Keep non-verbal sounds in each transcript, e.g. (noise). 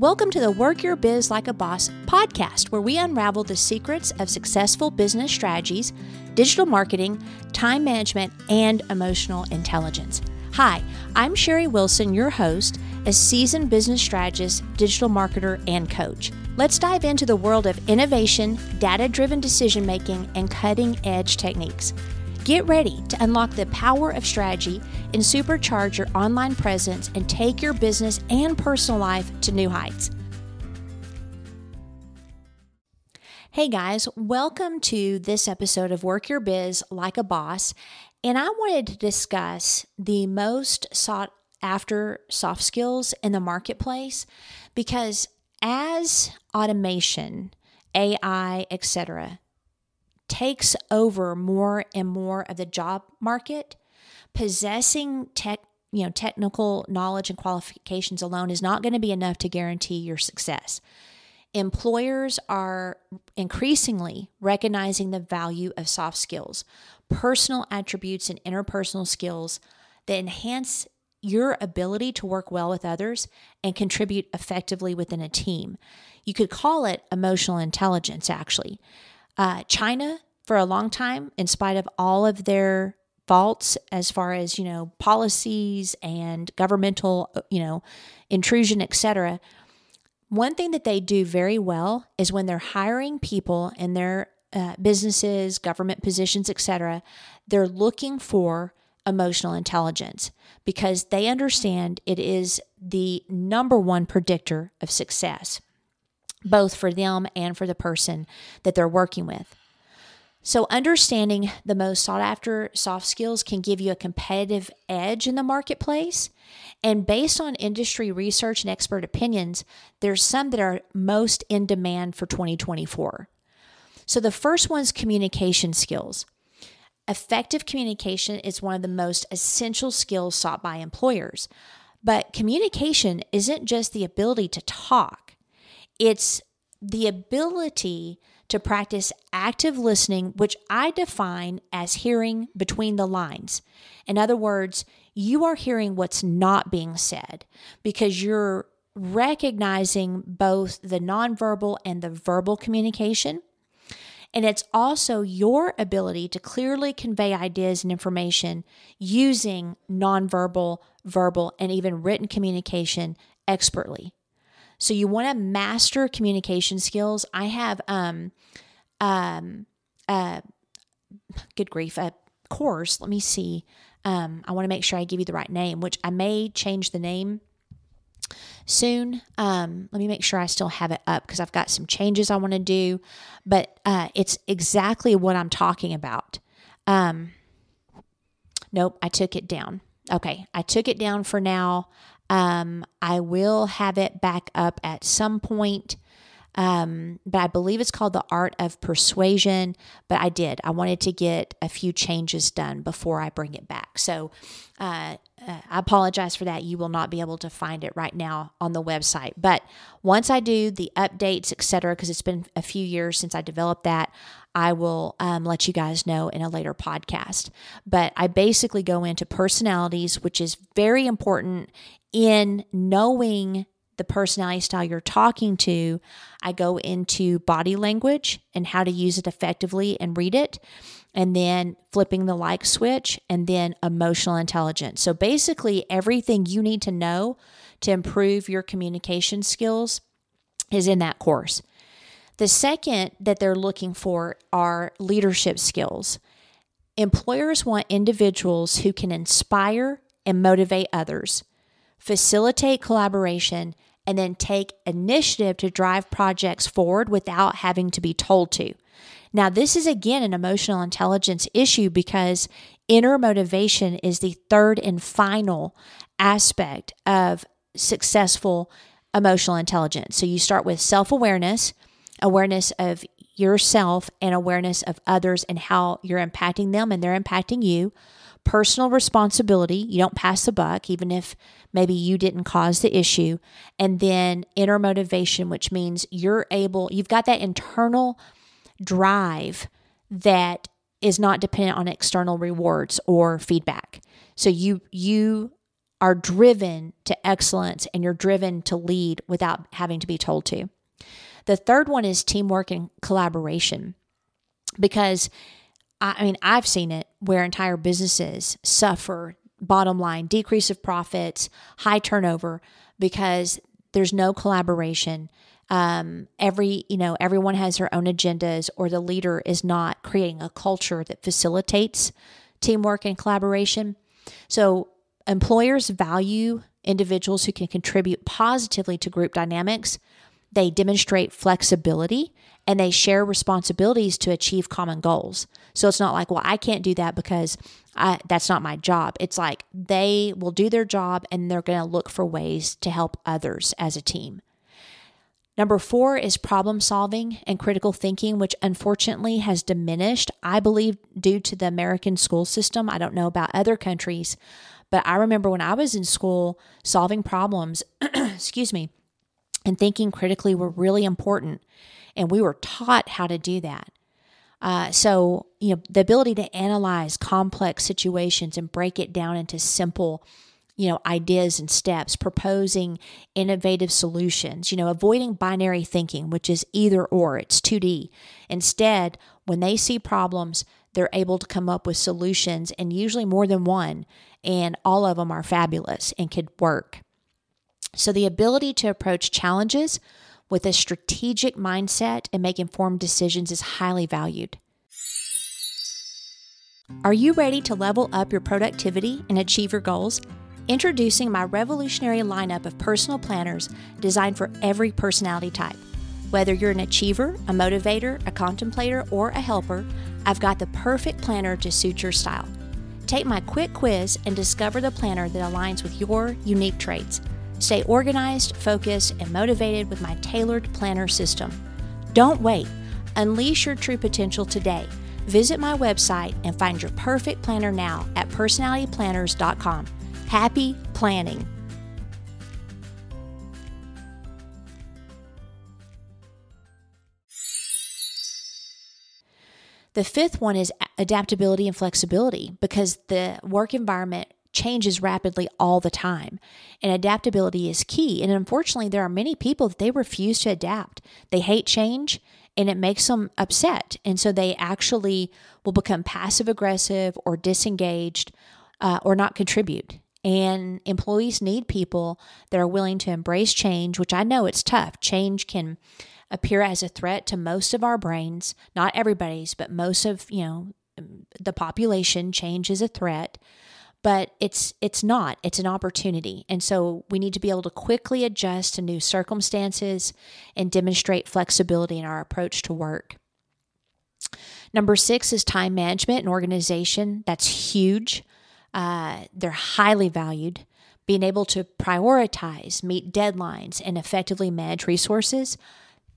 Welcome to the Work Your Biz Like a Boss podcast, where we unravel the secrets of successful business strategies, digital marketing, time management, and emotional intelligence. Hi, I'm Sherry Wilson, your host, a seasoned business strategist, digital marketer, and coach. Let's dive into the world of innovation, data driven decision making, and cutting edge techniques. Get ready to unlock the power of strategy and supercharge your online presence and take your business and personal life to new heights. Hey guys, welcome to this episode of Work Your Biz Like a Boss. And I wanted to discuss the most sought after soft skills in the marketplace because as automation, AI, etc., takes over more and more of the job market, possessing tech, you know, technical knowledge and qualifications alone is not going to be enough to guarantee your success. Employers are increasingly recognizing the value of soft skills, personal attributes, and interpersonal skills that enhance your ability to work well with others and contribute effectively within a team. You could call it emotional intelligence, actually. Uh, China, for a long time, in spite of all of their faults as far as you know policies and governmental uh, you know intrusion etc one thing that they do very well is when they're hiring people in their uh, businesses government positions etc they're looking for emotional intelligence because they understand it is the number one predictor of success both for them and for the person that they're working with. So, understanding the most sought after soft skills can give you a competitive edge in the marketplace. And based on industry research and expert opinions, there's some that are most in demand for 2024. So, the first one's communication skills. Effective communication is one of the most essential skills sought by employers. But communication isn't just the ability to talk, it's the ability to practice active listening, which I define as hearing between the lines. In other words, you are hearing what's not being said because you're recognizing both the nonverbal and the verbal communication. And it's also your ability to clearly convey ideas and information using nonverbal, verbal, and even written communication expertly. So you want to master communication skills. I have um um uh good grief, a course. Let me see. Um, I want to make sure I give you the right name, which I may change the name soon. Um, let me make sure I still have it up because I've got some changes I want to do, but uh, it's exactly what I'm talking about. Um, nope, I took it down. Okay, I took it down for now. Um, I will have it back up at some point. Um, but I believe it's called The Art of Persuasion. But I did. I wanted to get a few changes done before I bring it back. So uh, uh, I apologize for that. You will not be able to find it right now on the website. But once I do the updates, etc., because it's been a few years since I developed that, I will um, let you guys know in a later podcast. But I basically go into personalities, which is very important in knowing the personality style you're talking to, I go into body language and how to use it effectively and read it, and then flipping the like switch, and then emotional intelligence. So basically, everything you need to know to improve your communication skills is in that course. The second that they're looking for are leadership skills. Employers want individuals who can inspire and motivate others facilitate collaboration, and then take initiative to drive projects forward without having to be told to. Now, this is again an emotional intelligence issue because inner motivation is the third and final aspect of successful emotional intelligence. So you start with self awareness, awareness of yourself, and awareness of others and how you're impacting them and they're impacting you personal responsibility. You don't pass the buck, even if maybe you didn't cause the issue. And then inner motivation, which means you're able, you've got that internal drive that is not dependent on external rewards or feedback. So you, you, are driven to excellence and you're driven to lead without having to be told to. The third one is teamwork and collaboration because I mean, I've seen it where entire businesses suffer bottom line decrease of profits, high turnover because there's no collaboration. Um, every you know everyone has their own agendas, or the leader is not creating a culture that facilitates teamwork and collaboration. So employers value individuals who can contribute positively to group dynamics. They demonstrate flexibility and they share responsibilities to achieve common goals. So it's not like, well, I can't do that because I, that's not my job. It's like they will do their job and they're going to look for ways to help others as a team. Number four is problem solving and critical thinking, which unfortunately has diminished, I believe, due to the American school system. I don't know about other countries, but I remember when I was in school, solving problems, (clears throat) excuse me, and thinking critically were really important and we were taught how to do that. Uh, so, you know, the ability to analyze complex situations and break it down into simple, you know, ideas and steps, proposing innovative solutions, you know, avoiding binary thinking, which is either or, it's 2D. Instead, when they see problems, they're able to come up with solutions and usually more than one, and all of them are fabulous and could work. So, the ability to approach challenges with a strategic mindset and make informed decisions is highly valued. Are you ready to level up your productivity and achieve your goals? Introducing my revolutionary lineup of personal planners designed for every personality type. Whether you're an achiever, a motivator, a contemplator, or a helper, I've got the perfect planner to suit your style. Take my quick quiz and discover the planner that aligns with your unique traits. Stay organized, focused, and motivated with my tailored planner system. Don't wait. Unleash your true potential today. Visit my website and find your perfect planner now at personalityplanners.com. Happy planning! The fifth one is adaptability and flexibility because the work environment changes rapidly all the time. And adaptability is key. And unfortunately, there are many people that they refuse to adapt. They hate change and it makes them upset. And so they actually will become passive aggressive or disengaged uh, or not contribute. And employees need people that are willing to embrace change, which I know it's tough. Change can appear as a threat to most of our brains, not everybody's, but most of, you know, the population. Change is a threat but it's it's not it's an opportunity. And so we need to be able to quickly adjust to new circumstances and demonstrate flexibility in our approach to work. Number six is time management and organization that's huge. Uh, they're highly valued. Being able to prioritize meet deadlines and effectively manage resources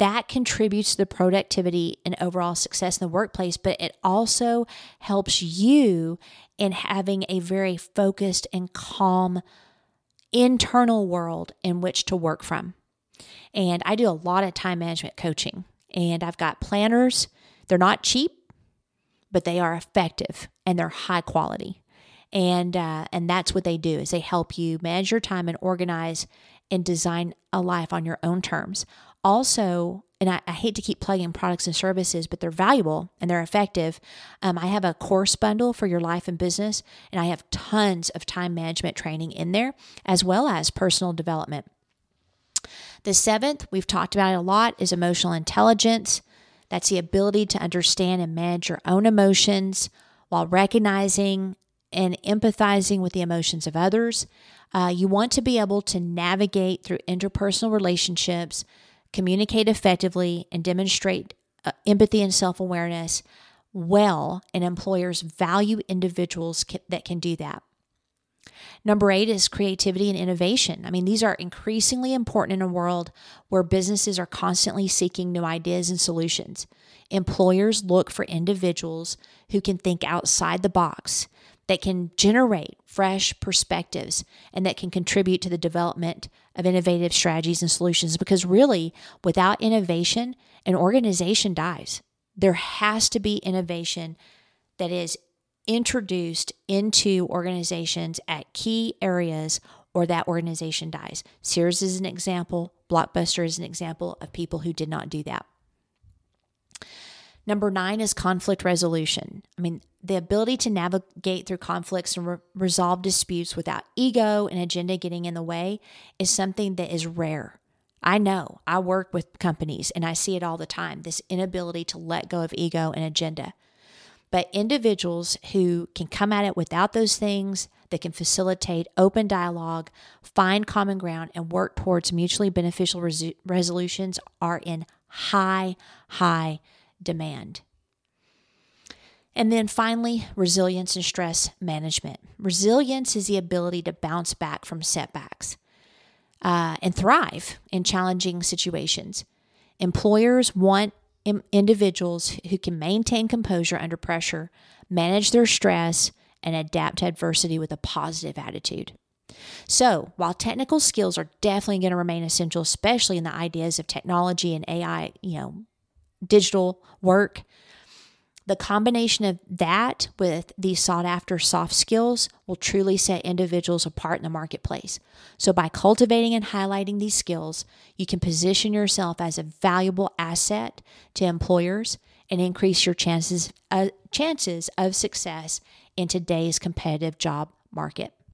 that contributes to the productivity and overall success in the workplace, but it also helps you in having a very focused and calm internal world in which to work from. And I do a lot of time management coaching, and I've got planners. They're not cheap, but they are effective and they're high quality. And uh, and that's what they do is they help you manage your time and organize and design a life on your own terms also, and I, I, hate to keep plugging products and services, but they're valuable and they're effective. Um, I have a course bundle for your life and business, and I have tons of time management training in there, as well as personal development. The seventh, we've talked about it a lot, is emotional intelligence. That's the ability to understand and manage your own emotions while recognizing and empathizing with the emotions of others. Uh, you want to be able to navigate through interpersonal relationships communicate effectively, and demonstrate uh, empathy and self awareness well, and employers value individuals that can do that. Number eight is creativity and innovation. I mean, these are increasingly important in a world where businesses are constantly seeking new ideas and solutions. Employers look for individuals who can think outside the box, that can generate fresh perspectives, and that can contribute to the development of innovative strategies and solutions because really, without innovation, an organization dies. There has to be innovation that is introduced into organizations at key areas or that organization dies. Sears is an example, Blockbuster is an example of people who did not do that. Number nine is conflict resolution. I mean, the ability to navigate through conflicts and re- resolve disputes without ego and agenda getting in the way is something that is rare. I know I work with companies and I see it all the time this inability to let go of ego and agenda. But individuals who can come at it without those things, that can facilitate open dialogue, find common ground, and work towards mutually beneficial res- resolutions are in high, high demand. And then finally, resilience and stress management. Resilience is the ability to bounce back from setbacks uh, and thrive in challenging situations. Employers want individuals who can maintain composure under pressure, manage their stress, and adapt to adversity with a positive attitude. So, while technical skills are definitely going to remain essential, especially in the ideas of technology and AI, you know, digital work, the combination of that with these sought after soft skills will truly set individuals apart in the marketplace. So, by cultivating and highlighting these skills, you can position yourself as a valuable asset to employers and increase your chances, uh, chances of success in today's competitive job market.